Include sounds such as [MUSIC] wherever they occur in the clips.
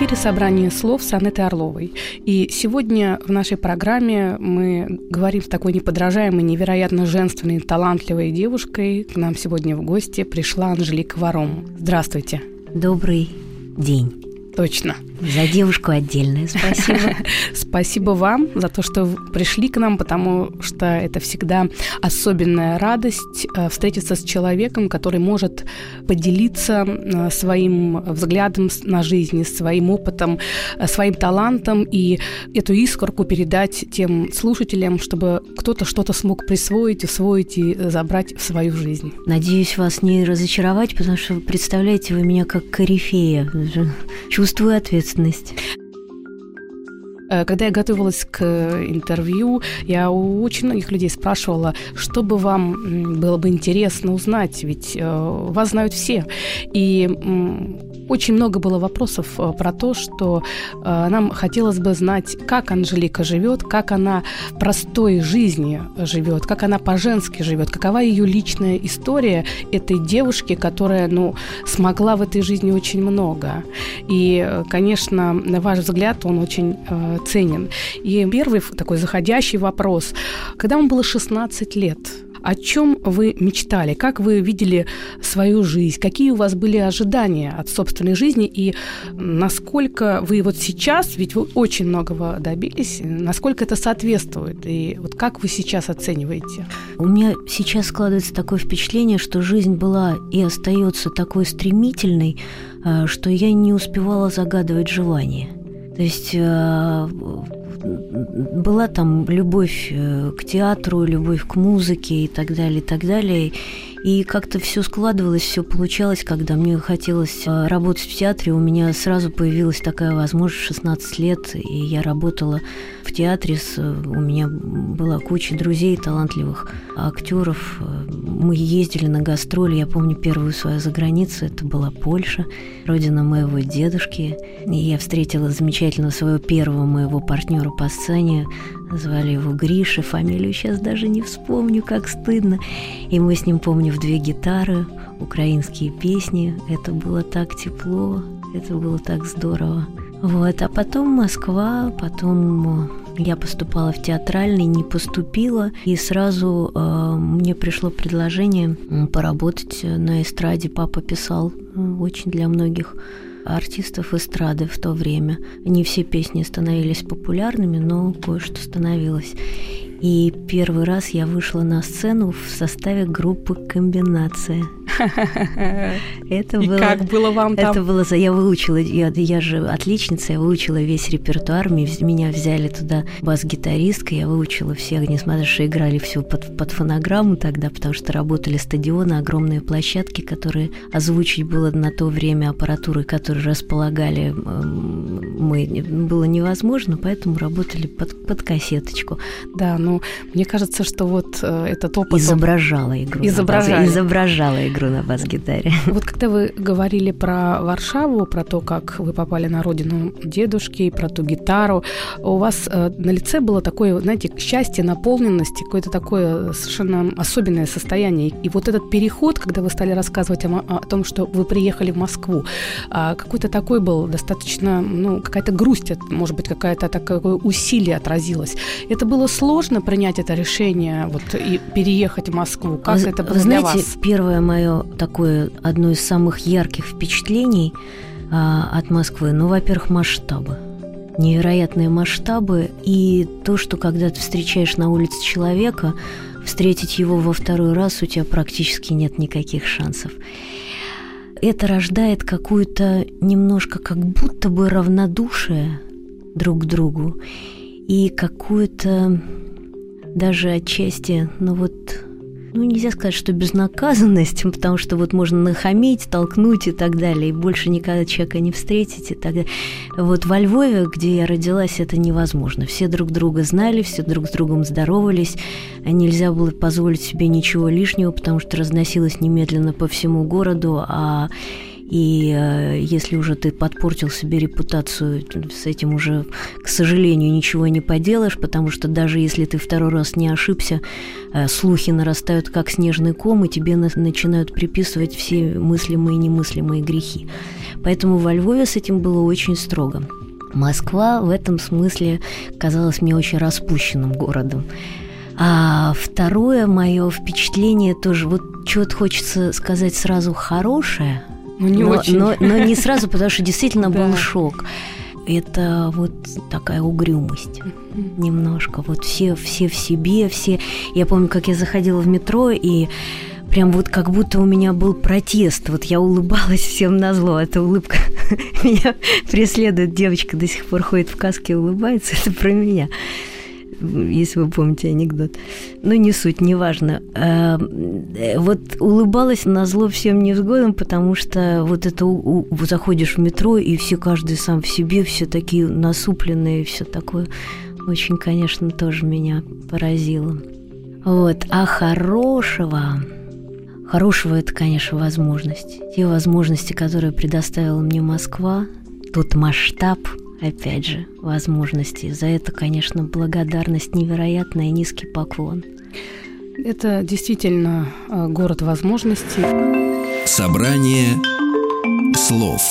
Эфире собрание слов с Анетой Орловой. И сегодня в нашей программе мы говорим с такой неподражаемой, невероятно женственной, талантливой девушкой. К нам сегодня в гости пришла Анжелика Варом. Здравствуйте. Добрый день. Точно. За девушку отдельное спасибо. [LAUGHS] Спасибо вам за то, что пришли к нам, потому что это всегда особенная радость э, встретиться с человеком, который может поделиться э, своим взглядом на жизнь, своим опытом, э, своим талантом и эту искорку передать тем слушателям, чтобы кто-то что-то смог присвоить, усвоить и забрать в свою жизнь. Надеюсь вас не разочаровать, потому что, представляете, вы меня как корифея. Чувствую ответственность ответственность. Э, когда я готовилась к интервью, я у очень многих людей спрашивала, что бы вам было бы интересно узнать, ведь э, вас знают все. И очень много было вопросов э, про то, что нам хотелось бы знать, как Анжелика живет, как она в простой жизни живет, как она по-женски живет, какова ее личная история этой девушки, которая, ну, смогла в этой жизни очень много. И, конечно, на ваш взгляд, он очень ценен. И первый такой заходящий вопрос. Когда вам было 16 лет, о чем вы мечтали? Как вы видели свою жизнь? Какие у вас были ожидания от собственной жизни? И насколько вы вот сейчас, ведь вы очень многого добились, насколько это соответствует? И вот как вы сейчас оцениваете? У меня сейчас складывается такое впечатление, что жизнь была и остается такой стремительной, э, что я не успевала загадывать желания. То есть э, была там любовь э, к театру, любовь к музыке и так далее, и так далее. И как-то все складывалось, все получалось, когда мне хотелось э, работать в театре. У меня сразу появилась такая возможность в 16 лет, и я работала в театре. У меня была куча друзей, талантливых актеров. Мы ездили на гастроли. Я помню первую свою заграницу. Это была Польша, родина моего дедушки. И я встретила замечательно своего первого моего партнера по сцене, Звали его Гриша, фамилию сейчас даже не вспомню, как стыдно. И мы с ним, помню, в две гитары, украинские песни. Это было так тепло, это было так здорово. Вот, а потом Москва, потом я поступала в театральный, не поступила, и сразу э, мне пришло предложение поработать на эстраде. Папа писал э, очень для многих артистов эстрады в то время. Не все песни становились популярными, но кое-что становилось. И первый раз я вышла на сцену в составе группы «Комбинация». [LAUGHS] Это и было, как было вам там? Это было, я выучила, я, я же отличница, я выучила весь репертуар, меня взяли туда бас-гитаристка, я выучила всех, несмотря что играли все под, под фонограмму тогда, потому что работали стадионы, огромные площадки, которые озвучить было на то время аппаратуры, которые располагали мы, было невозможно, поэтому работали под, под кассеточку. Да, ну, мне кажется, что вот э, этот опыт... Изображала игру. Изображала. Изображала игру на бас-гитаре. [LAUGHS] Вот когда вы говорили про Варшаву, про то, как вы попали на родину дедушки, про ту гитару, у вас э, на лице было такое, знаете, счастье, наполненность, какое-то такое совершенно особенное состояние. И вот этот переход, когда вы стали рассказывать о, о том, что вы приехали в Москву, э, какой-то такой был достаточно, ну, какая-то грусть, может быть, какая-то такое усилие отразилось. Это было сложно принять это решение вот, и переехать в Москву? Как вы, это было знаете, для вас? первое мое такое, одно из самых ярких впечатлений а, от Москвы, ну, во-первых, масштабы. Невероятные масштабы. И то, что когда ты встречаешь на улице человека, встретить его во второй раз у тебя практически нет никаких шансов. Это рождает какую-то немножко как будто бы равнодушие друг к другу и какую-то даже отчасти, ну вот ну, нельзя сказать, что безнаказанность, [LAUGHS] потому что вот можно нахамить, толкнуть и так далее, и больше никогда человека не встретить и так далее. Вот во Львове, где я родилась, это невозможно. Все друг друга знали, все друг с другом здоровались, нельзя было позволить себе ничего лишнего, потому что разносилось немедленно по всему городу, а и э, если уже ты подпортил себе репутацию, с этим уже, к сожалению, ничего не поделаешь, потому что даже если ты второй раз не ошибся, э, слухи нарастают как снежный ком, и тебе на- начинают приписывать все мыслимые и немыслимые грехи. Поэтому во Львове с этим было очень строго. Москва в этом смысле казалась мне очень распущенным городом. А второе мое впечатление тоже, вот что-то хочется сказать сразу хорошее – ну, не но, очень. Но, но не сразу, потому что действительно [LAUGHS] был шок. Это вот такая угрюмость немножко. Вот все, все в себе, все. Я помню, как я заходила в метро и прям вот как будто у меня был протест. Вот я улыбалась всем на зло. Эта улыбка [LAUGHS] меня преследует. Девочка до сих пор ходит в каске и улыбается. [LAUGHS] Это про меня если вы помните анекдот. Ну, не суть, неважно. Э, Вот улыбалась на зло всем невзгодам, потому что вот это заходишь в метро, и все каждый сам в себе, все такие насупленные, все такое. Очень, конечно, тоже меня поразило. Вот. А хорошего... Хорошего это, конечно, возможность. Те возможности, которые предоставила мне Москва, тот масштаб, опять же, возможностей. За это, конечно, благодарность невероятная и низкий поклон. Это действительно э, город возможностей. Собрание слов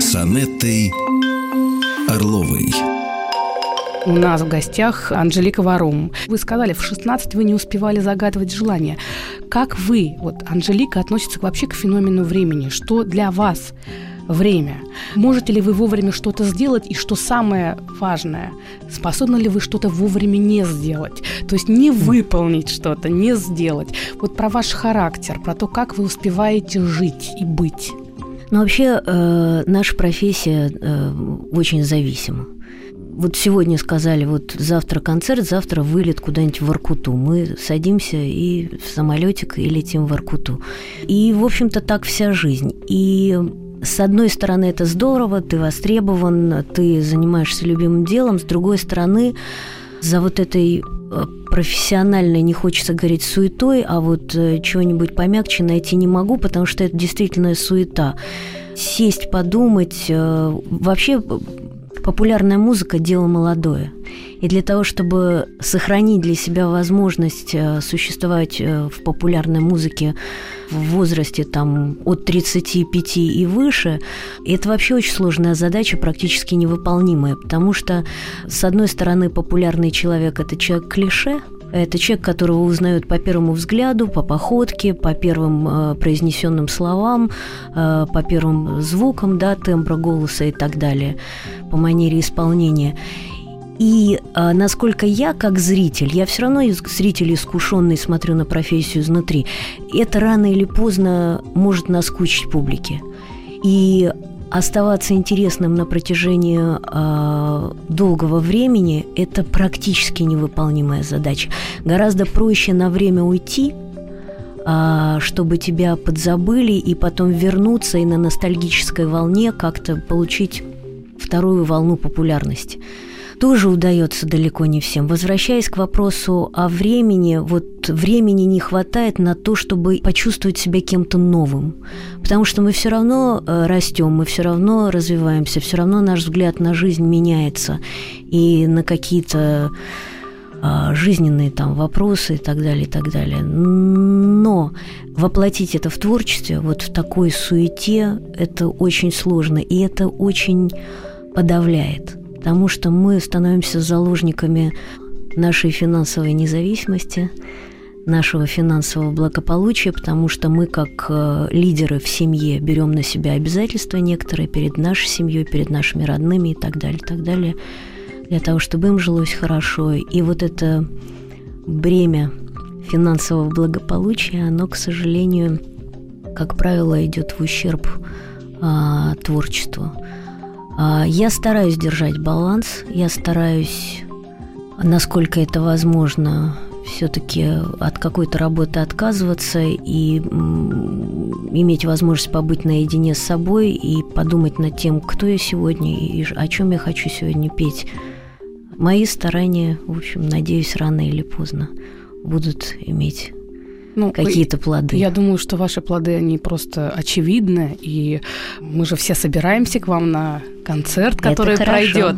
с Анеттой Орловой. У нас в гостях Анжелика Варум. Вы сказали, в 16 вы не успевали загадывать желание. Как вы, вот Анжелика, относится вообще к феномену времени? Что для вас время? Можете ли вы вовремя что-то сделать? И что самое важное, способны ли вы что-то вовремя не сделать? То есть не выполнить что-то, не сделать. Вот про ваш характер, про то, как вы успеваете жить и быть. Но вообще э, наша профессия э, очень зависима. Вот сегодня сказали, вот завтра концерт, завтра вылет куда-нибудь в Воркуту. Мы садимся и в самолетик и летим в Воркуту. И, в общем-то, так вся жизнь. И с одной стороны, это здорово, ты востребован, ты занимаешься любимым делом. С другой стороны, за вот этой э, профессиональной, не хочется говорить суетой, а вот э, чего-нибудь помягче найти не могу, потому что это действительно суета. Сесть, подумать. э, Вообще популярная музыка – дело молодое. И для того, чтобы сохранить для себя возможность э, существовать э, в популярной музыке в возрасте там, от 35 и выше, это вообще очень сложная задача, практически невыполнимая, потому что, с одной стороны, популярный человек – это человек клише, это человек, которого узнают по первому взгляду, по походке, по первым э, произнесенным словам, э, по первым звукам, да, тембра голоса и так далее, по манере исполнения. И э, насколько я, как зритель, я все равно зритель искушенный, смотрю на профессию изнутри, это рано или поздно может наскучить публике. И оставаться интересным на протяжении э, долгого времени – это практически невыполнимая задача. Гораздо проще на время уйти, а, чтобы тебя подзабыли и потом вернуться и на ностальгической волне как-то получить вторую волну популярности. Тоже удается далеко не всем. Возвращаясь к вопросу о времени, вот времени не хватает на то, чтобы почувствовать себя кем-то новым. Потому что мы все равно э, растем, мы все равно развиваемся, все равно наш взгляд на жизнь меняется. И на какие-то а, жизненные там вопросы и так далее, и так далее. Но воплотить это в творчестве, вот в такой суете, это очень сложно, и это очень подавляет, потому что мы становимся заложниками нашей финансовой независимости, нашего финансового благополучия, потому что мы, как э, лидеры в семье, берем на себя обязательства некоторые перед нашей семьей, перед нашими родными и так далее, так далее, для того, чтобы им жилось хорошо. И вот это бремя финансового благополучия, оно, к сожалению, как правило, идет в ущерб а, творчеству. А, я стараюсь держать баланс, я стараюсь, насколько это возможно, все-таки от какой-то работы отказываться и иметь возможность побыть наедине с собой и подумать над тем, кто я сегодня и о чем я хочу сегодня петь. Мои старания, в общем, надеюсь, рано или поздно будут иметь ну, какие-то плоды. Я думаю, что ваши плоды, они просто очевидны, и мы же все собираемся к вам на концерт, который [LAUGHS] это пройдет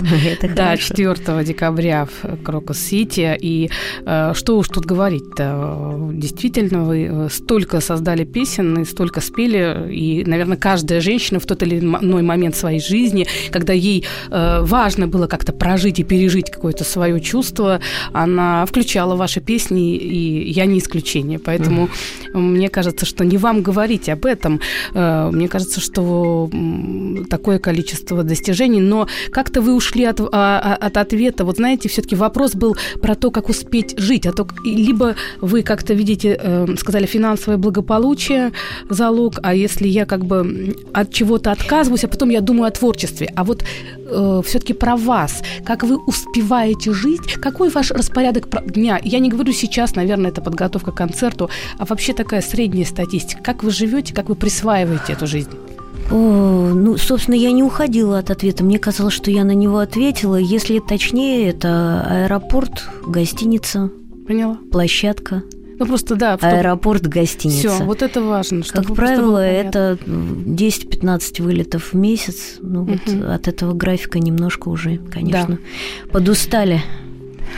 да, 4 декабря в Крокус-Сити. И э, что уж тут говорить-то, действительно, вы э, столько создали песен и столько спели, и, наверное, каждая женщина в тот или иной момент своей жизни, когда ей э, важно было как-то прожить и пережить какое-то свое чувство, она включала ваши песни, и я не исключение. Поэтому мне кажется, что не вам говорить об этом. Э, мне кажется, что такое количество достижений достижений, но как-то вы ушли от, а, а, от ответа. Вот знаете, все-таки вопрос был про то, как успеть жить. А то, либо вы как-то видите, э, сказали, финансовое благополучие залог, а если я как бы от чего-то отказываюсь, а потом я думаю о творчестве. А вот э, все-таки про вас, как вы успеваете жить, какой ваш распорядок дня? Я не говорю сейчас, наверное, это подготовка к концерту, а вообще такая средняя статистика. Как вы живете, как вы присваиваете эту жизнь? О, ну, собственно, я не уходила от ответа. Мне казалось, что я на него ответила. Если точнее, это аэропорт, гостиница. Поняла. Площадка. Ну просто да. Аэропорт, гостиница. Все, вот это важно. Как правило, это 10-15 вылетов в месяц. Ну угу. вот от этого графика немножко уже, конечно, да. подустали.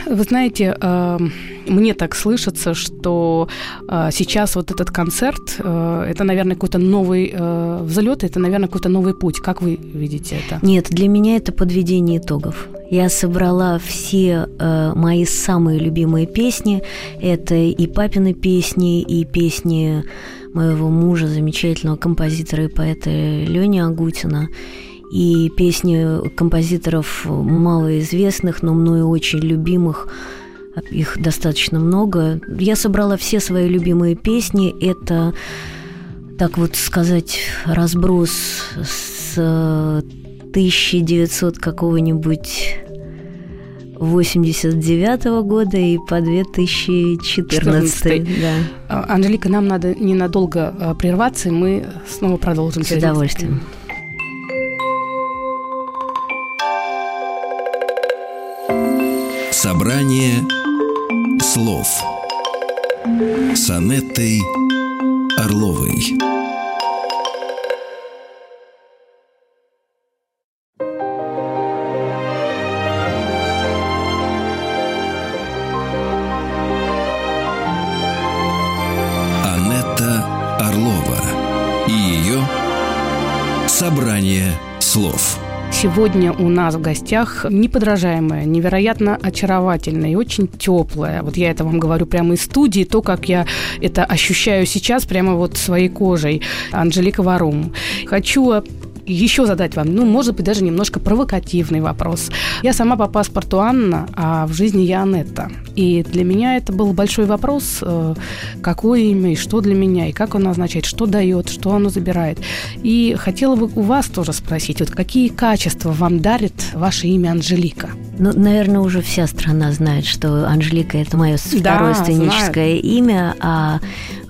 Вы знаете, э, мне так слышится, что э, сейчас вот этот концерт, э, это, наверное, какой-то новый взлет, это, наверное, какой-то новый путь. Как вы видите это? Нет, для меня это подведение итогов. Я собрала все мои самые любимые песни. Это и папины песни, и песни моего мужа, замечательного композитора и поэта Лени Агутина и песни композиторов малоизвестных, но мною очень любимых. Их достаточно много. Я собрала все свои любимые песни. Это, так вот сказать, разброс с 1900 какого-нибудь 89 -го года и по 2014. 14. Да. А, Анжелика, нам надо ненадолго а, прерваться, и мы снова продолжим. С удовольствием. Собрание слов с Анеттой Орловой. Сегодня у нас в гостях неподражаемая, невероятно очаровательная и очень теплая. Вот я это вам говорю прямо из студии, то, как я это ощущаю сейчас прямо вот своей кожей. Анжелика Варум. Хочу еще задать вам, ну, может быть, даже немножко провокативный вопрос. Я сама по паспорту Анна, а в жизни я Анетта. И для меня это был большой вопрос, э, какое имя и что для меня, и как оно означает, что дает, что оно забирает. И хотела бы у вас тоже спросить, вот какие качества вам дарит ваше имя Анжелика? Ну, наверное, уже вся страна знает, что Анжелика – это мое второе да, сценическое знает. имя, а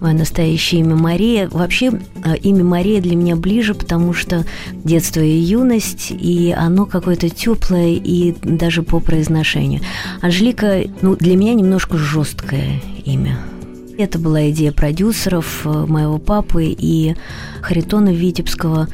мое настоящее имя Мария. Вообще, э, имя Мария для меня ближе, потому что детство и юность, и оно какое-то теплое и даже по произношению. Анжелика, ну, для меня немножко жесткое имя. Это была идея продюсеров, э, моего папы и Харитона Витебского.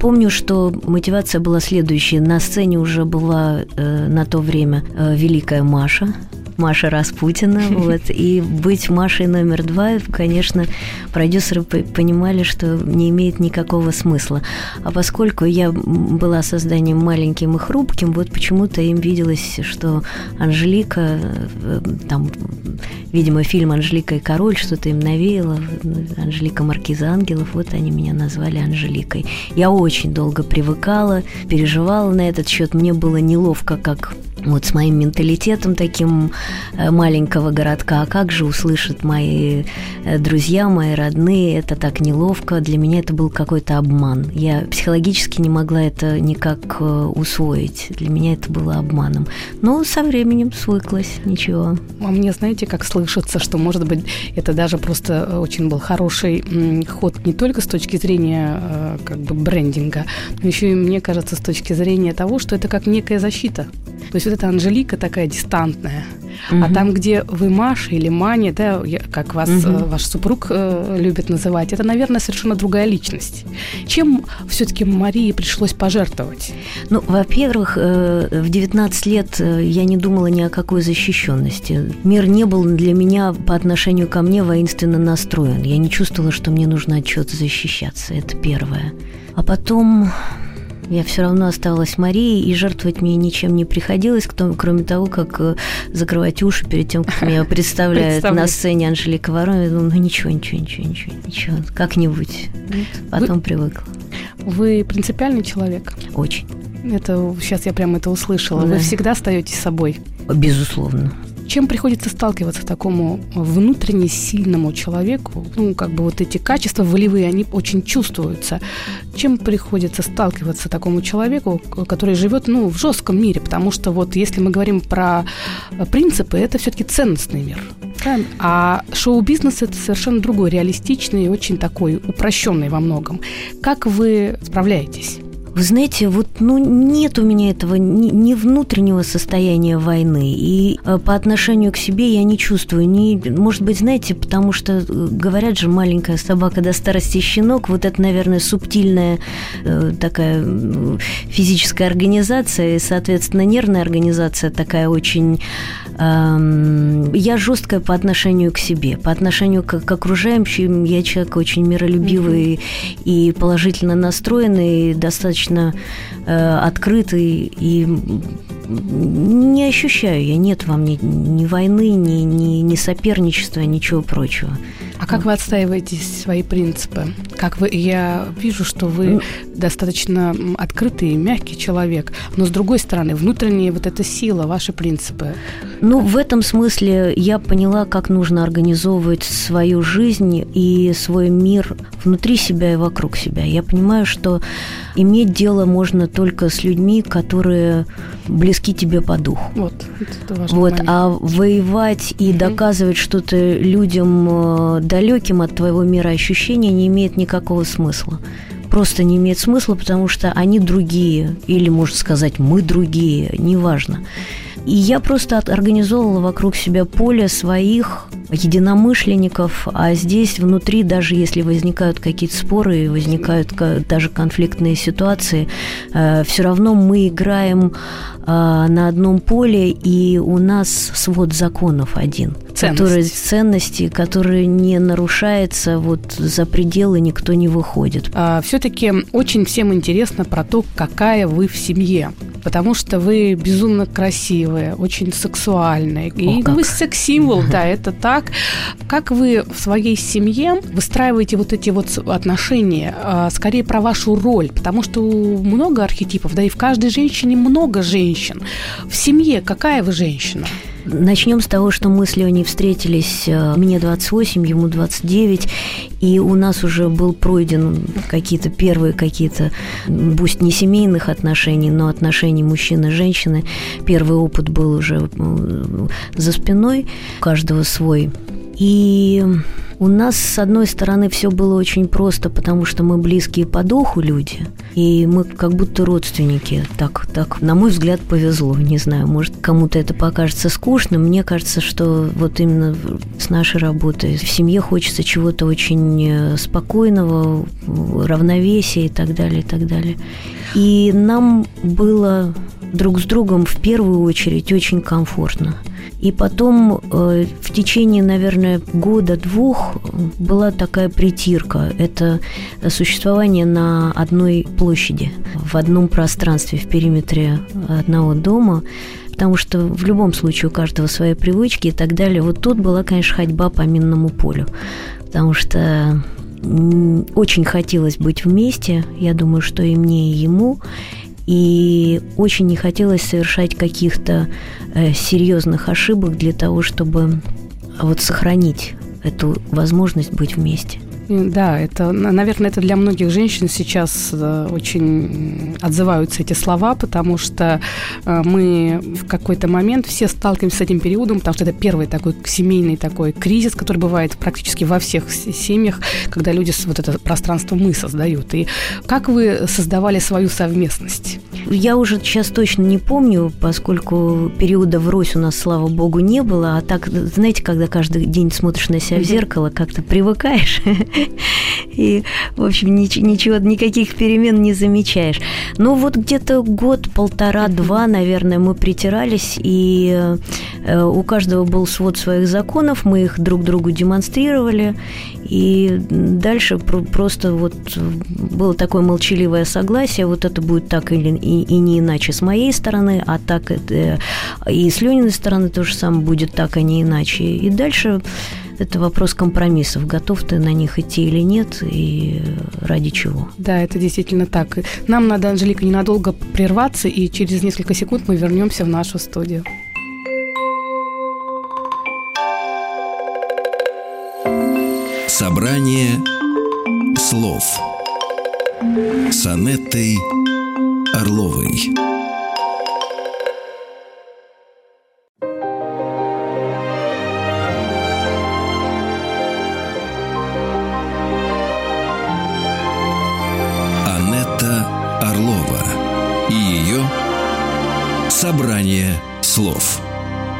Помню, что мотивация была следующая. На сцене уже была э, на то время э, великая Маша, Маша Распутина. [LAUGHS] Вот, и быть Машей номер два, конечно, продюсеры понимали, что не имеет никакого смысла. А поскольку я была созданием маленьким и хрупким, вот почему-то им виделось, что Анжелика, э, там, видимо, фильм «Анжелика и король» что-то им навеяло. Анжелика Маркиза Ангелов, вот они меня назвали Анжеликой. Я очень долго привыкала, переживала на этот счет. Мне было неловко, как вот с моим менталитетом таким э, маленького городка, а как же услышат мои э, друзья, мои родные, это так неловко, для меня это был какой-то обман. Я психологически не могла это никак э, усвоить, для меня это было обманом. Но со временем свыклась, ничего. А мне, знаете, как слышится, что, может быть, это даже просто очень был хороший ход не только с точки зрения как бы брендинга, но еще и, мне кажется, с точки зрения того, что это как некая защита. То есть вот эта Анжелика такая дистантная. Угу. А там, где вы Маша или Маня, да, как вас э, ваш супруг э, любит называть, это, наверное, совершенно другая личность. Чем все-таки Марии пришлось пожертвовать? Ну, во-первых, э, в 19 лет э, я не думала ни о какой защищенности. Мир не был для меня по отношению ко мне воинственно настроен. Я не чувствовала, что мне нужно от чего-то защищаться. Это первое. А потом я все равно оставалась Марией, и жертвовать мне ничем не приходилось, кроме того, как э, закрывать уши перед тем, как меня [LAUGHS] представляют на сцене Анжелика Ворона. Я думаю, ну ничего, ничего, ничего, ничего, ничего, как-нибудь. Потом привыкла. Вы принципиальный человек? Очень. Это сейчас я прямо это услышала. Вы всегда остаетесь собой? Безусловно. Чем приходится сталкиваться такому внутренне сильному человеку? Ну, как бы вот эти качества волевые, они очень чувствуются. Чем приходится сталкиваться такому человеку, который живет, ну, в жестком мире? Потому что вот если мы говорим про принципы, это все-таки ценностный мир. А шоу-бизнес это совершенно другой, реалистичный и очень такой упрощенный во многом. Как вы справляетесь? Вы знаете, вот ну, нет у меня этого ни, ни внутреннего состояния войны, и э, по отношению к себе я не чувствую. Ни, может быть, знаете, потому что э, говорят же, маленькая собака до старости щенок, вот это, наверное, субтильная э, такая э, физическая организация, и, соответственно, нервная организация такая очень... Э, я жесткая по отношению к себе, по отношению к, к окружающим. Я человек очень миролюбивый mm-hmm. и положительно настроенный, достаточно э, открытый и не ощущаю я, нет вам ни, ни войны, ни, ни, ни соперничества, ничего прочего. А как вы отстаиваете свои принципы? Как вы, я вижу, что вы ну, достаточно открытый, мягкий человек, но с другой стороны, внутренняя вот эта сила, ваши принципы. Ну, в этом смысле я поняла, как нужно организовывать свою жизнь и свой мир внутри себя и вокруг себя. Я понимаю, что иметь дело можно только с людьми, которые близки тебе по духу. Вот, это важно. Вот, а воевать и угу. доказывать что-то людям э, далеким от твоего мира ощущения не имеет никакого смысла просто не имеет смысла, потому что они другие, или, можно сказать, мы другие, неважно. И я просто организовывала вокруг себя поле своих единомышленников, а здесь внутри, даже если возникают какие-то споры, возникают даже конфликтные ситуации, э, все равно мы играем э, на одном поле, и у нас свод законов один. Который, ценности, которые не нарушается, вот за пределы никто не выходит. А, все-таки очень всем интересно про то, какая вы в семье потому что вы безумно красивые, очень сексуальные. О, и как. вы секс-символ, да, это так. Как вы в своей семье выстраиваете вот эти вот отношения, а, скорее про вашу роль, потому что много архетипов, да и в каждой женщине много женщин. В семье какая вы женщина? Начнем с того, что мы с Леней встретились, э, мне 28, ему 29, и у нас уже был пройден какие-то первые какие-то, пусть не семейных отношений, но отношений мужчины и женщины. Первый опыт был уже за спиной, у каждого свой. И у нас, с одной стороны, все было очень просто, потому что мы близкие по духу люди, и мы как будто родственники. Так, так, на мой взгляд, повезло. Не знаю, может, кому-то это покажется скучным. Мне кажется, что вот именно с нашей работой в семье хочется чего-то очень э, спокойного, равновесия и так далее, и так далее. И нам было друг с другом в первую очередь очень комфортно. И потом э, в течение, наверное, года-двух была такая притирка. Это существование на одной площади, в одном пространстве, в периметре одного дома потому что в любом случае у каждого свои привычки и так далее. Вот тут была, конечно, ходьба по минному полю, потому что очень хотелось быть вместе, я думаю, что и мне, и ему. И очень не хотелось совершать каких-то э, серьезных ошибок для того, чтобы вот сохранить эту возможность быть вместе. Да, это, наверное, это для многих женщин сейчас э, очень отзываются эти слова, потому что э, мы в какой-то момент все сталкиваемся с этим периодом, потому что это первый такой семейный такой кризис, который бывает практически во всех семьях, когда люди вот это пространство мы создают. И как вы создавали свою совместность? Я уже сейчас точно не помню, поскольку периода врозь у нас, слава богу, не было. А так, знаете, когда каждый день смотришь на себя в зеркало, как-то привыкаешь [LAUGHS] [LAUGHS] И, в общем, ничего, никаких перемен не замечаешь. Ну, вот где-то год, полтора, два, наверное, мы притирались, и э, у каждого был свод своих законов, мы их друг другу демонстрировали, и дальше просто вот было такое молчаливое согласие, вот это будет так или и, и не иначе с моей стороны, а так это, и с Лениной стороны то же самое будет так, а не иначе. И дальше это вопрос компромиссов. Готов ты на них идти или нет, и ради чего. Да, это действительно так. Нам надо, Анжелика, ненадолго прерваться, и через несколько секунд мы вернемся в нашу студию. Собрание слов с Анеттой Орловой.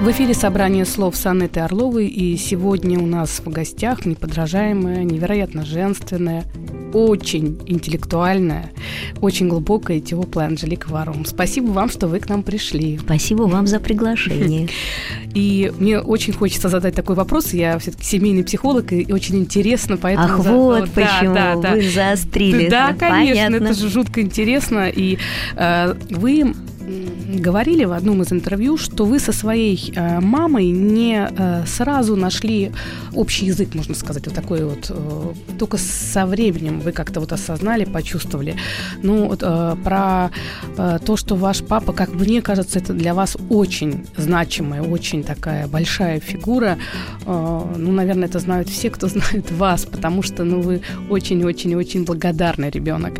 В эфире собрание слов с Анной Орловой, и сегодня у нас в гостях неподражаемая, невероятно женственная, очень интеллектуальная, очень глубокая и теплая Анжелика Варум. Спасибо вам, что вы к нам пришли. Спасибо вам за приглашение. И мне очень хочется задать такой вопрос. Я все-таки семейный психолог, и очень интересно, поэтому... Ах, вот почему да, да, вы заострили. Да, конечно, это же жутко интересно. И э, вы говорили в одном из интервью, что вы со своей э, мамой не э, сразу нашли общий язык, можно сказать, вот такой вот. Э, только со временем вы как-то вот осознали, почувствовали. Ну, вот, про то, что ваш папа, как мне кажется, это для вас очень значимая, очень такая большая фигура. Ну, наверное, это знают все, кто [LAUGHS] знает вас, потому что, ну, вы очень-очень-очень благодарный ребенок.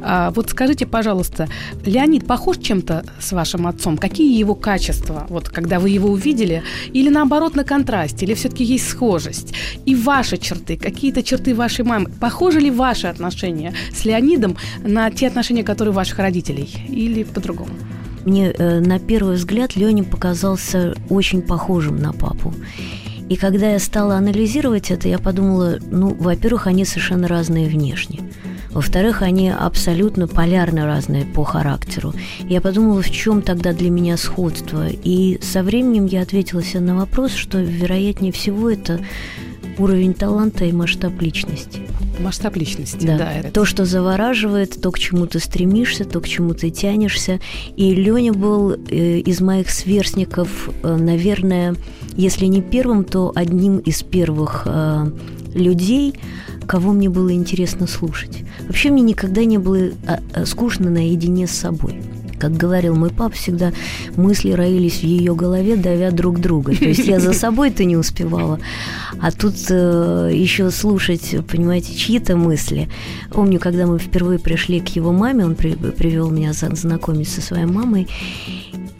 А, вот скажите, пожалуйста, Леонид похож чем-то с вашим отцом? Какие его качества, вот когда вы его увидели? Или наоборот на контрасте? Или все-таки есть схожесть? И ваши черты, какие-то черты вашей мамы? Похожи ли ваши отношения с Леонидом на те отношения, которые у ваших родителей? Или по-другому? Мне э, на первый взгляд Леня показался очень похожим на папу. И когда я стала анализировать это, я подумала, ну, во-первых, они совершенно разные внешне. Во-вторых, они абсолютно полярно разные по характеру. Я подумала, в чем тогда для меня сходство. И со временем я ответила себе на вопрос, что, вероятнее всего, это уровень таланта и масштаб личности. Масштаб личности, да. да это... То, что завораживает, то, к чему ты стремишься, то, к чему ты тянешься. И Леня был э, из моих сверстников, э, наверное, если не первым, то одним из первых э, людей, кого мне было интересно слушать. Вообще мне никогда не было а, а, скучно наедине с собой. Как говорил мой папа, всегда мысли роились в ее голове, давя друг друга. То есть я за [LAUGHS] собой-то не успевала. А тут э, еще слушать, понимаете, чьи-то мысли. Помню, когда мы впервые пришли к его маме, он при, привел меня знакомить со своей мамой.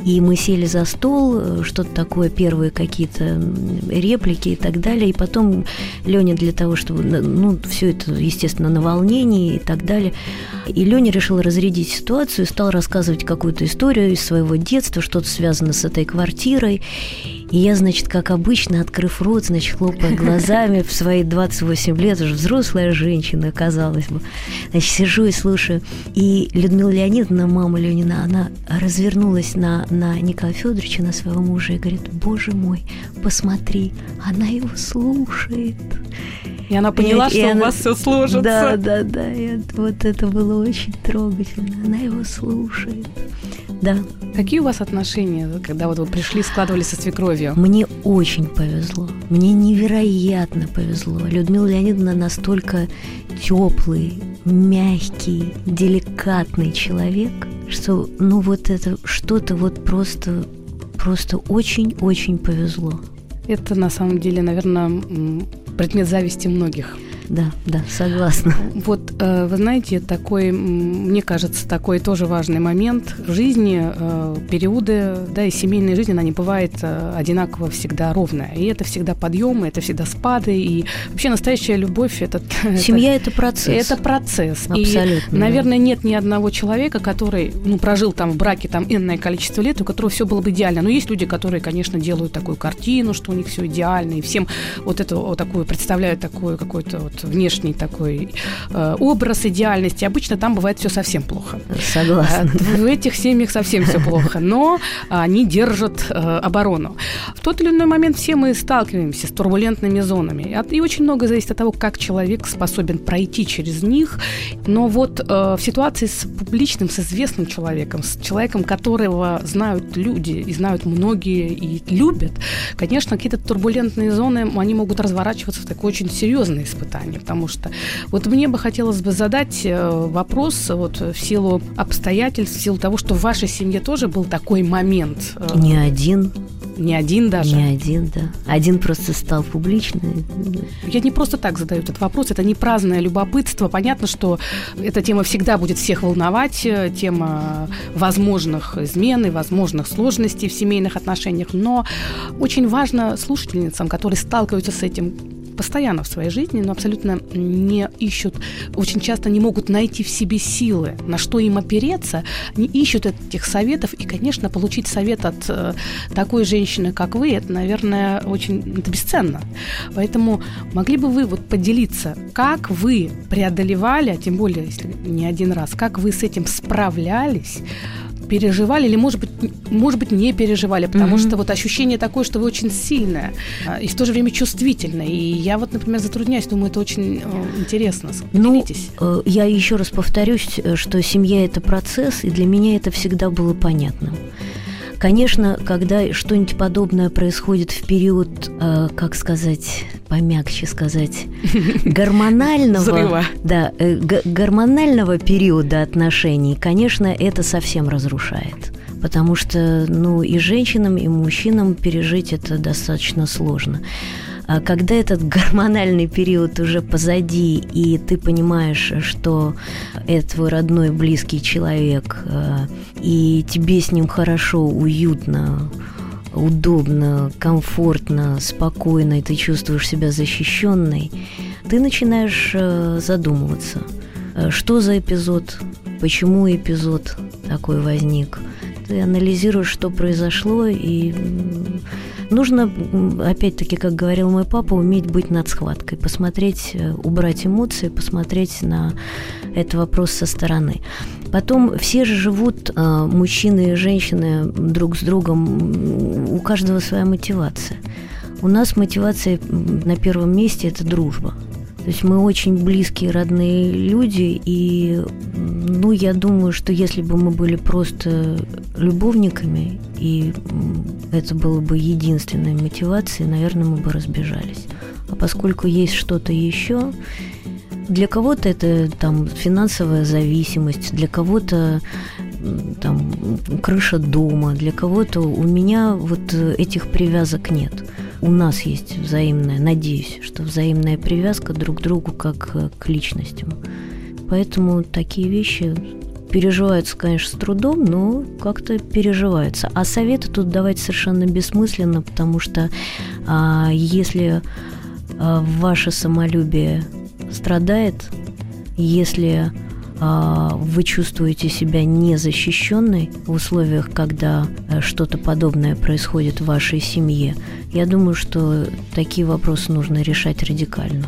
И мы сели за стол, э, что-то такое, первые какие-то реплики и так далее. И потом Леня для того, чтобы, ну, все это, естественно, на волнении и так далее. И Леня решил разрядить ситуацию, стал рассказывать какую-то историю из своего детства, что-то связано с этой квартирой. И я, значит, как обычно, открыв рот, значит, хлопая глазами, в свои 28 лет, уже взрослая женщина, казалось бы. Значит, сижу и слушаю. И Людмила Леонидовна, мама Ленина, она развернулась на, на Николая Федоровича, на своего мужа, и говорит, боже мой, посмотри, она его слушает. И она поняла, и, что и у она... вас все сложится. Да, да, да. И вот это было очень трогательно. Она его слушает. Да. Какие у вас отношения, когда вот вы пришли, складывали со свекровью? Мне очень повезло. Мне невероятно повезло. Людмила Леонидовна настолько теплый, мягкий, деликатный человек – что ну вот это что-то вот просто, просто очень-очень повезло. Это на самом деле, наверное, предмет зависти многих да, да, согласна. Вот, э, вы знаете, такой, мне кажется, такой тоже важный момент в жизни, э, периоды, да, и семейной жизни, она не бывает э, одинаково всегда ровная. И это всегда подъемы, это всегда спады, и вообще настоящая любовь [LAUGHS] это... Семья – это процесс. Это процесс. Абсолютно. И, наверное, нет ни одного человека, который, ну, прожил там в браке там энное количество лет, у которого все было бы идеально. Но есть люди, которые, конечно, делают такую картину, что у них все идеально, и всем вот это вот такую представляют такую какой-то вот вот внешний такой э, образ идеальности, обычно там бывает все совсем плохо. Согласна. Э, в этих семьях совсем все плохо, но они держат э, оборону. В тот или иной момент все мы сталкиваемся с турбулентными зонами, и очень много зависит от того, как человек способен пройти через них. Но вот э, в ситуации с публичным, с известным человеком, с человеком, которого знают люди и знают многие и любят, конечно, какие-то турбулентные зоны, они могут разворачиваться в такое очень серьезное испытание жизни, потому что вот мне бы хотелось бы задать э, вопрос вот в силу обстоятельств, в силу того, что в вашей семье тоже был такой момент. Э, Не один. Не один даже? Не один, да. Один просто стал публичным. Я не просто так задаю этот вопрос, это не праздное любопытство. Понятно, что эта тема всегда будет всех волновать, э, тема возможных измен и возможных сложностей в семейных отношениях, но очень важно слушательницам, которые сталкиваются с этим, постоянно в своей жизни, но абсолютно не ищут, очень часто не могут найти в себе силы, на что им опереться, не ищут этих советов. И, конечно, получить совет от э, такой женщины, как вы, это, наверное, очень это бесценно. Поэтому могли бы вы вот поделиться, как вы преодолевали, а тем более, если не один раз, как вы с этим справлялись, переживали или, может быть, может быть не переживали, потому mm-hmm. что вот ощущение такое, что вы очень сильная а, и в то же время чувствительная. И я вот, например, затрудняюсь, думаю, это очень э, интересно. Ну, э, я еще раз повторюсь, э, что семья – это процесс, и для меня это всегда было понятным. Конечно, когда что-нибудь подобное происходит в период, э, как сказать, помягче сказать, [LAUGHS] гормонального, Взрыва. да, э, гормонального периода отношений, конечно, это совсем разрушает. Потому что, ну, и женщинам, и мужчинам пережить это достаточно сложно. А когда этот гормональный период уже позади, и ты понимаешь, что это твой родной, близкий человек, э, и тебе с ним хорошо, уютно, удобно, комфортно, спокойно, и ты чувствуешь себя защищенной, ты начинаешь э, задумываться, э, что за эпизод, почему эпизод такой возник. Ты анализируешь, что произошло, и Нужно, опять-таки, как говорил мой папа, уметь быть над схваткой, посмотреть, э, убрать эмоции, посмотреть на этот вопрос со стороны. Потом все же живут, э, мужчины и женщины, друг с другом, у каждого своя мотивация. У нас мотивация на первом месте – это дружба. То есть мы очень близкие, родные люди, и ну, я думаю, что если бы мы были просто любовниками, и это было бы единственной мотивацией, наверное, мы бы разбежались. А поскольку есть что-то еще, для кого-то это там финансовая зависимость, для кого-то там крыша дома, для кого-то у меня вот этих привязок нет у нас есть взаимная, надеюсь, что взаимная привязка друг к другу как э, к личностям. Поэтому такие вещи переживаются, конечно, с трудом, но как-то переживаются. А советы тут давать совершенно бессмысленно, потому что а, если а, ваше самолюбие страдает, если вы чувствуете себя незащищенной в условиях, когда э, что-то подобное происходит в вашей семье, я думаю, что такие вопросы нужно решать радикально.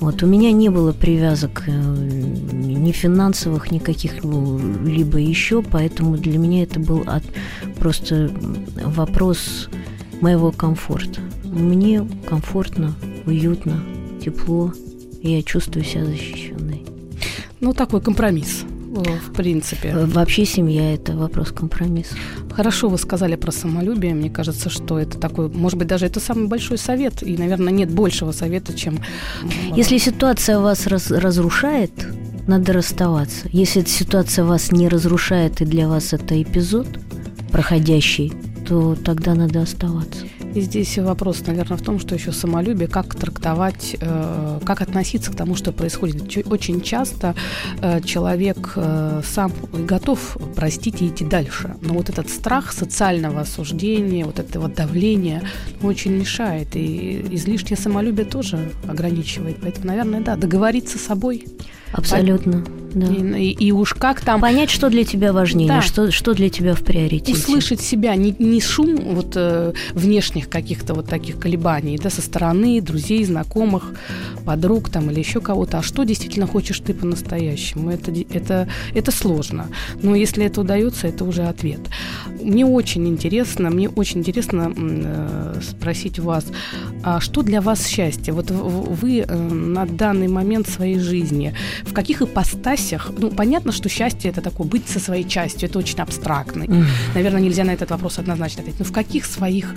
Вот, у меня не было привязок э, ни финансовых, ни каких-либо еще, поэтому для меня это был от, просто вопрос моего комфорта. Мне комфортно, уютно, тепло, и я чувствую себя защищенной. Ну, такой компромисс в принципе. Э, вообще семья – это вопрос компромисса. Хорошо вы сказали про самолюбие. Мне кажется, что это такой, может быть, даже это самый большой совет. И, наверное, нет большего совета, чем... Если ситуация вас раз, разрушает, надо расставаться. Если эта ситуация вас не разрушает и для вас это эпизод проходящий, то тогда надо оставаться. И здесь вопрос, наверное, в том, что еще самолюбие, как трактовать, э, как относиться к тому, что происходит. Очень часто э, человек э, сам готов простить и идти дальше. Но вот этот страх социального осуждения, вот этого давления очень мешает. И излишнее самолюбие тоже ограничивает. Поэтому, наверное, да, договориться с собой. Абсолютно. Да. И, и, уж как там... Понять, что для тебя важнее, Да. что, что для тебя в приоритете. услышать себя, не, не шум вот э, внешних каких-то вот таких колебаний, да, со стороны друзей, знакомых, подруг там или еще кого-то, а что действительно хочешь ты по-настоящему, это, это, это сложно. Но если это удается, это уже ответ. Мне очень интересно, мне очень интересно э, спросить вас, а что для вас счастье? Вот вы э, на данный момент своей жизни, в каких ипостасях, ну, понятно, что счастье это такое, быть со своей частью, это очень абстрактно. Мгм. Наверное, нельзя на этот вопрос однозначно ответить. Но в каких своих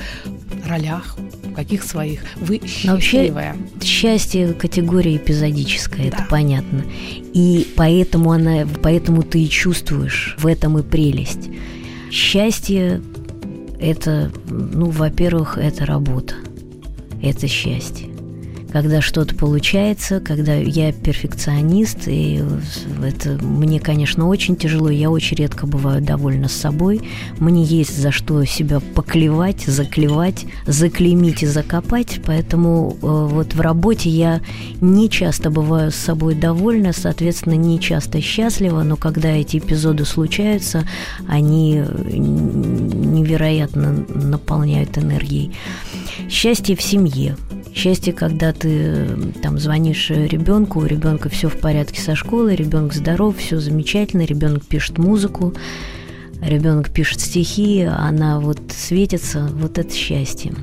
ролях, в каких своих вы Но вообще- счастливая? Счастье категория эпизодическая, это Да. понятно. И поэтому она, поэтому ты и чувствуешь в этом и прелесть. Счастье это, ну, во-первых, это работа. Это счастье. Когда что-то получается, когда я перфекционист, и это мне, конечно, очень тяжело, я очень редко бываю довольна собой. Мне есть за что себя поклевать, заклевать, заклеймить и закопать, поэтому э, вот в работе я не часто бываю с собой довольна, соответственно, не часто счастлива, но когда эти эпизоды случаются, они невероятно наполняют энергией. Счастье в семье. Счастье, когда ты там звонишь ребенку, у ребенка все в порядке со школой, ребенок здоров, все замечательно, ребенок пишет музыку, ребенок пишет стихи, она вот светится, вот это счастье.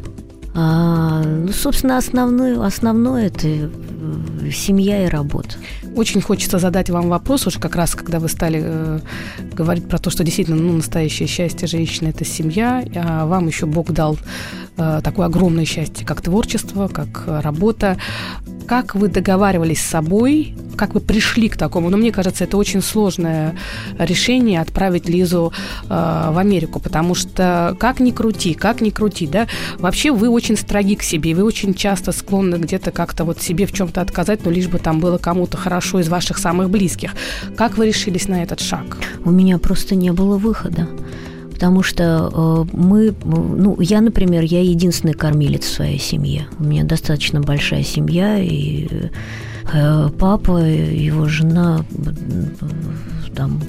А, ну, собственно, основное, основное это семья и работа. Очень хочется задать вам вопрос, уже как раз, когда вы стали э, говорить про то, что действительно ну, настоящее счастье женщины – это семья, а вам еще Бог дал э, такое огромное счастье, как творчество, как работа. Как вы договаривались с собой, как вы пришли к такому? Ну, мне кажется, это очень сложное решение отправить Лизу э, в Америку, потому что как ни крути, как ни крути, да, вообще вы очень строги к себе, вы очень часто склонны где-то как-то вот себе в чем-то отказать, но лишь бы там было кому-то хорошо из ваших самых близких. Как вы решились на этот шаг? У меня просто не было выхода. Потому что э, мы, э, ну, я, например, я единственный кормилец в своей семье. У меня достаточно большая семья, и э, папа, его жена, там,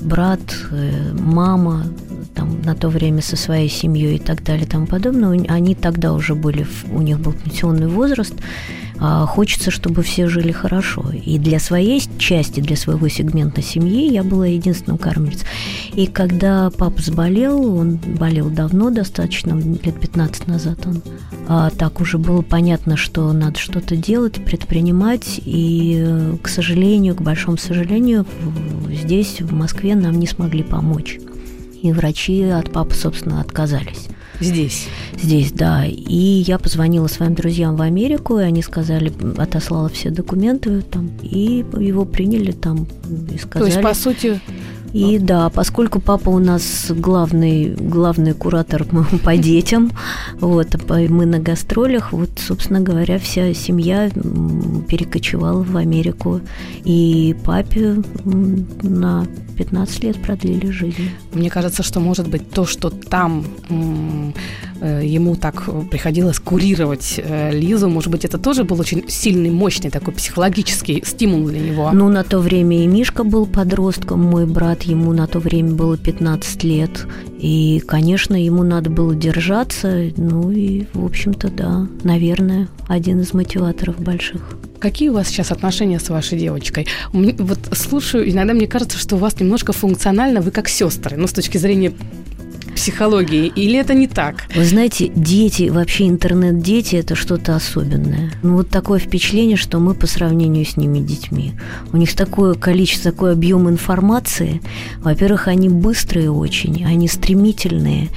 брат, мама, там, на то время со своей семьей и так далее и тому подобное, они тогда уже были, у них был пенсионный возраст, хочется, чтобы все жили хорошо. И для своей части, для своего сегмента семьи я была единственным кормильцем. И когда папа заболел, он болел давно, достаточно, лет 15 назад он, а, так уже было понятно, что надо что-то делать, предпринимать. И, к сожалению, к большому сожалению, здесь, в Москве, нам не смогли помочь. И врачи от папы, собственно, отказались. Здесь. Здесь, да. И я позвонила своим друзьям в Америку, и они сказали, отослала все документы там, и его приняли там и То сказали. есть, по сути, И да, поскольку папа у нас главный, главный куратор [LAUGHS] по детям, вот, мы на гастролях, вот, собственно говоря, вся семья перекочевала в Америку. И папе на 15 лет продлили жизнь. мне кажется, что, может быть, то, что там э, ему так приходилось курировать э, Лизу, может быть, это тоже был очень сильный, мощный такой психологический стимул для него. Ну, на то время и Мишка был подростком, мой брат, ему на то время было 15 лет. И, конечно, ему надо было держаться. Ну и, в общем-то, да, наверное, один из мотиваторов больших. Какие у вас сейчас отношения с вашей девочкой? Вот слушаю, иногда мне кажется, что у вас немножко функционально вы как сестры, ну, с точки зрения психологии, или это не так? Вы знаете, дети, вообще интернет-дети – это что-то особенное. Ну, вот такое впечатление, что мы по сравнению с ними детьми. У них такое количество, такой объем информации. Во-первых, они быстрые очень, они стремительные,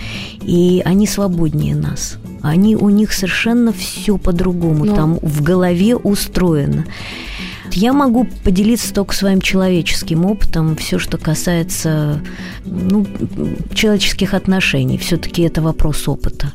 и они свободнее нас. Они, у них совершенно все по-другому, Но- там в голове устроено. Я могу поделиться только своим человеческим опытом, все, что касается ну, человеческих отношений. Все-таки это вопрос опыта.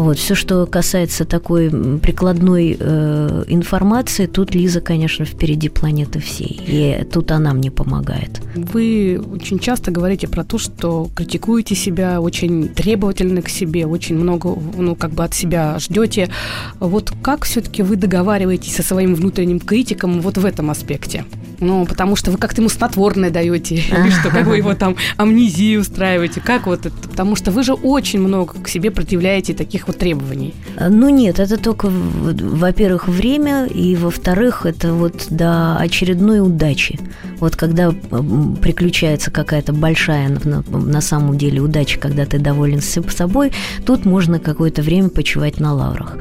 Вот, все, что касается такой прикладной э, информации, тут Лиза, конечно, впереди планеты всей. И тут она мне помогает. Вы очень часто говорите про то, что критикуете себя, очень требовательны к себе, очень много, ну, как бы от себя ждете. Вот как все-таки вы договариваетесь со своим внутренним критиком вот в этом аспекте? Ну, потому что вы как-то ему снотворное даете, [LAUGHS] или что, как вы его там амнезию устраиваете, как вот это? Потому что вы же очень много к себе противляете таких вот требований. Ну, нет, это только, во-первых, время, и, во-вторых, это вот до очередной удачи. Вот когда приключается какая-то большая, на, на самом деле, удача, когда ты доволен собой, тут можно какое-то время почивать на лаврах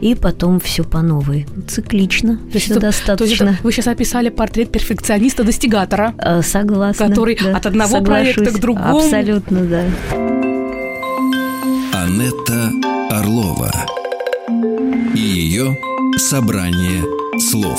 и потом все по новой. Циклично. То есть это, достаточно. То есть вы сейчас описали портрет перфекциониста-достигатора. Э, согласна. Который да, от одного соглашусь. проекта к другому. Абсолютно, да. Анетта Орлова и ее собрание слов.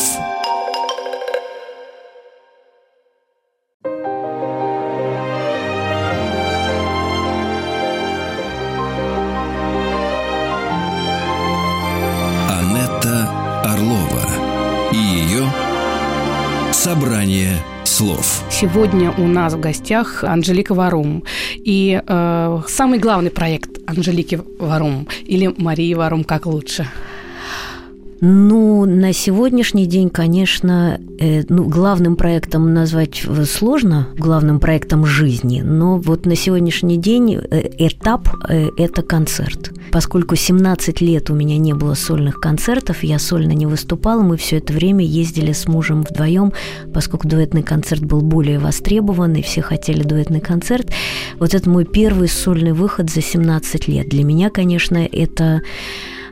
Собрание слов. Сегодня у нас в гостях Анжелика Варум. И э, самый главный проект Анжелики Варум или Марии Варум, как лучше? Ну, на сегодняшний день, конечно, э, ну, главным проектом назвать сложно, главным проектом жизни, но вот на сегодняшний день э, этап э, – это концерт. Поскольку 17 лет у меня не было сольных концертов, я сольно не выступала, мы все это время ездили с мужем вдвоем, поскольку дуэтный концерт был более востребован, и все хотели дуэтный концерт. Вот это мой первый сольный выход за 17 лет. Для меня, конечно, это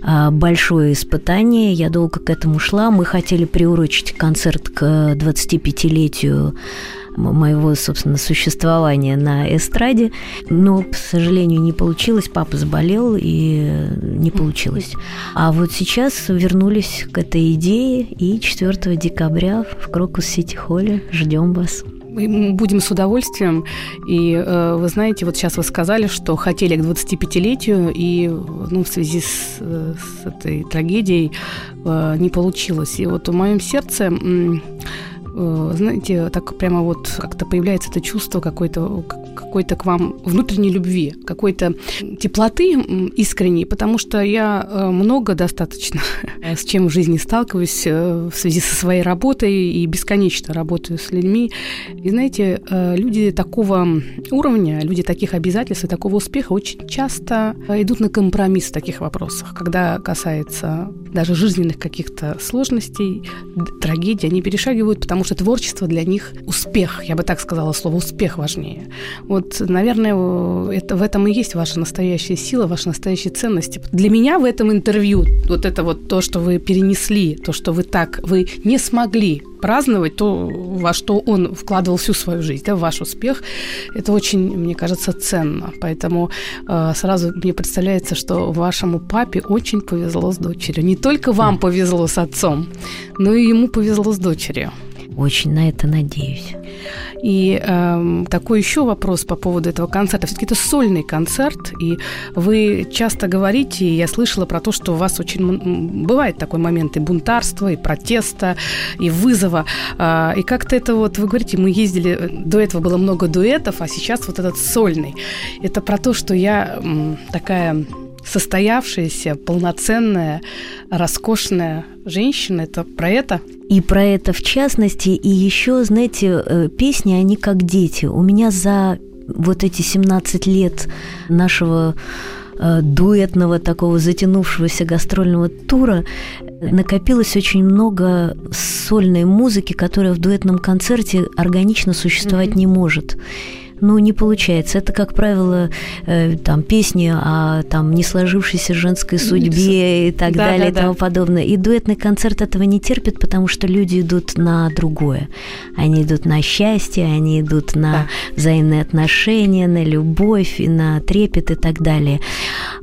большое испытание. Я долго к этому шла. Мы хотели приурочить концерт к 25-летию моего, собственно, существования на эстраде. Но, к сожалению, не получилось. Папа заболел, и не получилось. А вот сейчас вернулись к этой идее, и 4 декабря в Крокус-Сити-Холле ждем вас. Будем с удовольствием. И э, вы знаете, вот сейчас вы сказали, что хотели к 25-летию, и ну, в связи с, с этой трагедией э, не получилось. И вот в моем сердце Э, знаете, так прямо вот как-то появляется это чувство какой-то какой-то к вам внутренней любви, какой-то теплоты искренней, потому что я э, много достаточно [LAUGHS] с чем в жизни сталкиваюсь э, в связи со своей работой и бесконечно работаю с людьми. И знаете, люди такого уровня, люди таких обязательств и такого успеха очень часто идут на компромисс в таких вопросах, когда касается даже жизненных каких-то сложностей, трагедий, они перешагивают, потому что творчество для них успех, я бы так сказала, слово успех важнее. Вот, наверное, это, в этом и есть ваша настоящая сила, ваша настоящая ценность. Для меня в этом интервью вот это вот то, что вы перенесли, то, что вы так, вы не смогли праздновать то, во что он вкладывал всю свою жизнь, да, ваш успех, это очень, мне кажется, ценно. Поэтому э, сразу мне представляется, что вашему папе очень повезло с дочерью. Не только вам повезло с отцом, но и ему повезло с дочерью. Очень на это надеюсь. И э, такой еще вопрос по поводу этого концерта. Все-таки это сольный концерт, и вы часто говорите, и я слышала про то, что у вас очень бывает такой момент и бунтарства, и протеста, и вызова. Э, и как-то это вот, вы говорите, мы ездили, до этого было много дуэтов, а сейчас вот этот сольный. Это про то, что я э, такая состоявшаяся, полноценная, роскошная женщина. Это про это? И про это в частности. И еще, знаете, э, песни, они как дети. У меня за вот эти 17 лет нашего э, дуэтного такого затянувшегося гастрольного тура накопилось очень много сольной музыки, которая в дуэтном концерте органично существовать mm-hmm. не может ну, не получается. Это, как правило, э, там песни о там не сложившейся женской судьбе и так да, далее да, и тому да. подобное. И дуэтный концерт этого не терпит, потому что люди идут на другое. Они идут на счастье, они идут на да. взаимные отношения, на любовь, на трепет и так далее.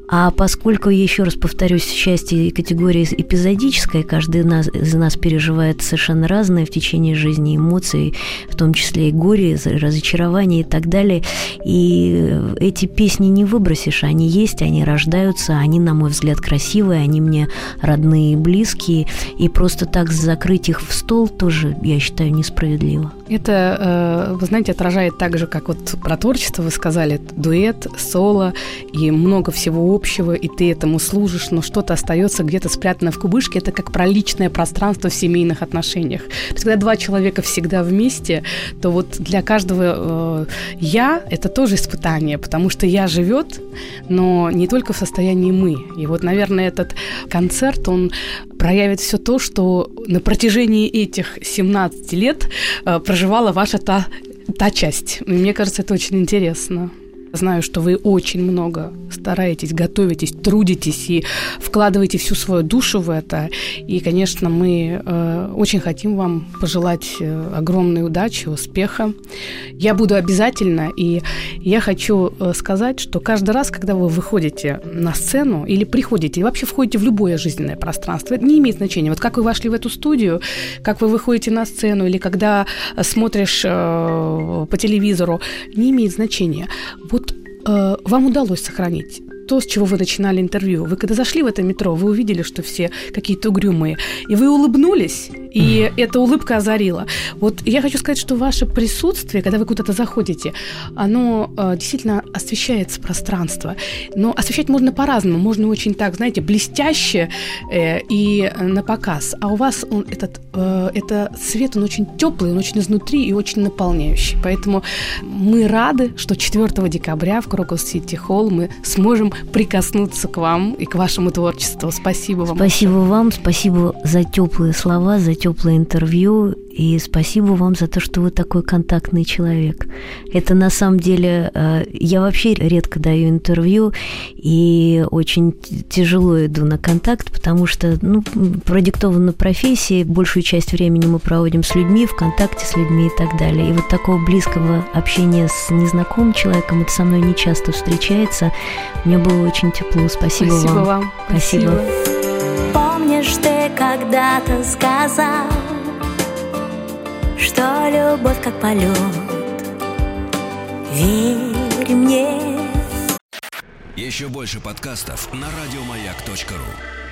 А поскольку, еще раз повторюсь, счастье категория эпизодическая, каждый из нас, переживает совершенно разные в течение жизни эмоции, в том числе и горе, разочарование и так далее. И эти песни не выбросишь, они есть, они рождаются, они, на мой взгляд, красивые, они мне родные и близкие. И просто так закрыть их в стол тоже, я считаю, несправедливо. Это, э, вы знаете, отражает так же, как вот про творчество вы сказали, дуэт, соло и много всего общего, и ты этому служишь, но что-то остается где-то спрятано в кубышке. Это как про личное пространство в семейных отношениях. То есть, когда два человека всегда вместе, то вот для каждого э, я это тоже испытание, потому что я живет, но не только в состоянии мы. И вот, наверное, этот концерт, он проявит все то, что на протяжении этих 17 лет э, проживала ваша та, та часть. И мне кажется, это очень интересно. Знаю, что вы очень много стараетесь, готовитесь, трудитесь и вкладываете всю свою душу в это. И, конечно, мы э, очень хотим вам пожелать э, огромной удачи, успеха. Я буду обязательно, и я хочу э, сказать, что каждый раз, когда вы выходите на сцену или приходите, или вообще входите в любое жизненное пространство, это не имеет значения. Вот как вы вошли в эту студию, как вы выходите на сцену, или когда смотришь э, по телевизору, не имеет значения. Вот э, вам удалось сохранить то, с чего вы начинали интервью. Вы когда зашли в это метро, вы увидели, что все какие-то угрюмые, и вы улыбнулись, и эта улыбка озарила. Вот я хочу сказать, что ваше присутствие, когда вы куда-то заходите, оно э, действительно освещается пространство. Но освещать можно по-разному. Можно очень так, знаете, блестяще э, и на показ. А у вас он, этот, э, это свет, он очень теплый, он очень изнутри и очень наполняющий. Поэтому мы рады, что 4 декабря в Крокус Сити Холл мы сможем прикоснуться к вам и к вашему творчеству. Спасибо вам. Спасибо вам, спасибо за теплые слова, за теплое интервью и спасибо вам за то, что вы такой контактный человек. Это на самом деле... Э, я вообще редко даю интервью и очень тяжело иду на контакт, потому что ну, продиктовано профессией, большую часть времени мы проводим с людьми, в контакте с людьми и так далее. И вот такого близкого общения с незнакомым человеком, это со мной не часто встречается. Мне было очень тепло. Спасибо, Спасибо вам. вам. Спасибо. Спасибо. Помнишь, ты когда-то сказал что любовь как полет. Верь мне. Еще больше подкастов на радиомаяк.ру